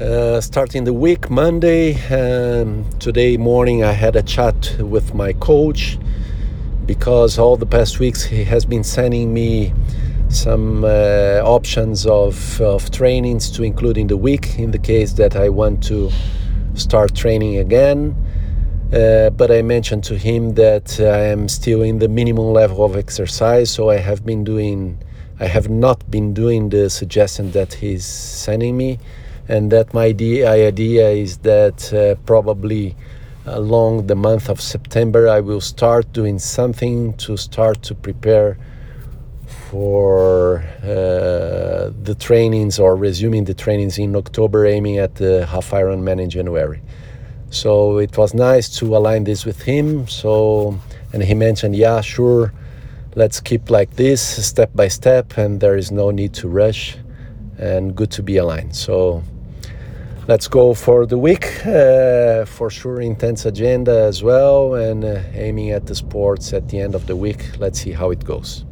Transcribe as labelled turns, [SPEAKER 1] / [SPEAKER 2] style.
[SPEAKER 1] Uh, starting the week Monday, um, today morning I had a chat with my coach because all the past weeks he has been sending me some uh, options of, of trainings to include in the week in the case that I want to start training again. Uh, but I mentioned to him that I am still in the minimum level of exercise, so I have been doing, I have not been doing the suggestion that he's sending me, and that my idea, is that uh, probably along the month of September I will start doing something to start to prepare for uh, the trainings or resuming the trainings in October, aiming at the half Ironman in January. So it was nice to align this with him. So, and he mentioned, yeah, sure, let's keep like this, step by step, and there is no need to rush, and good to be aligned. So let's go for the week. Uh, for sure, intense agenda as well, and uh, aiming at the sports at the end of the week. Let's see how it goes.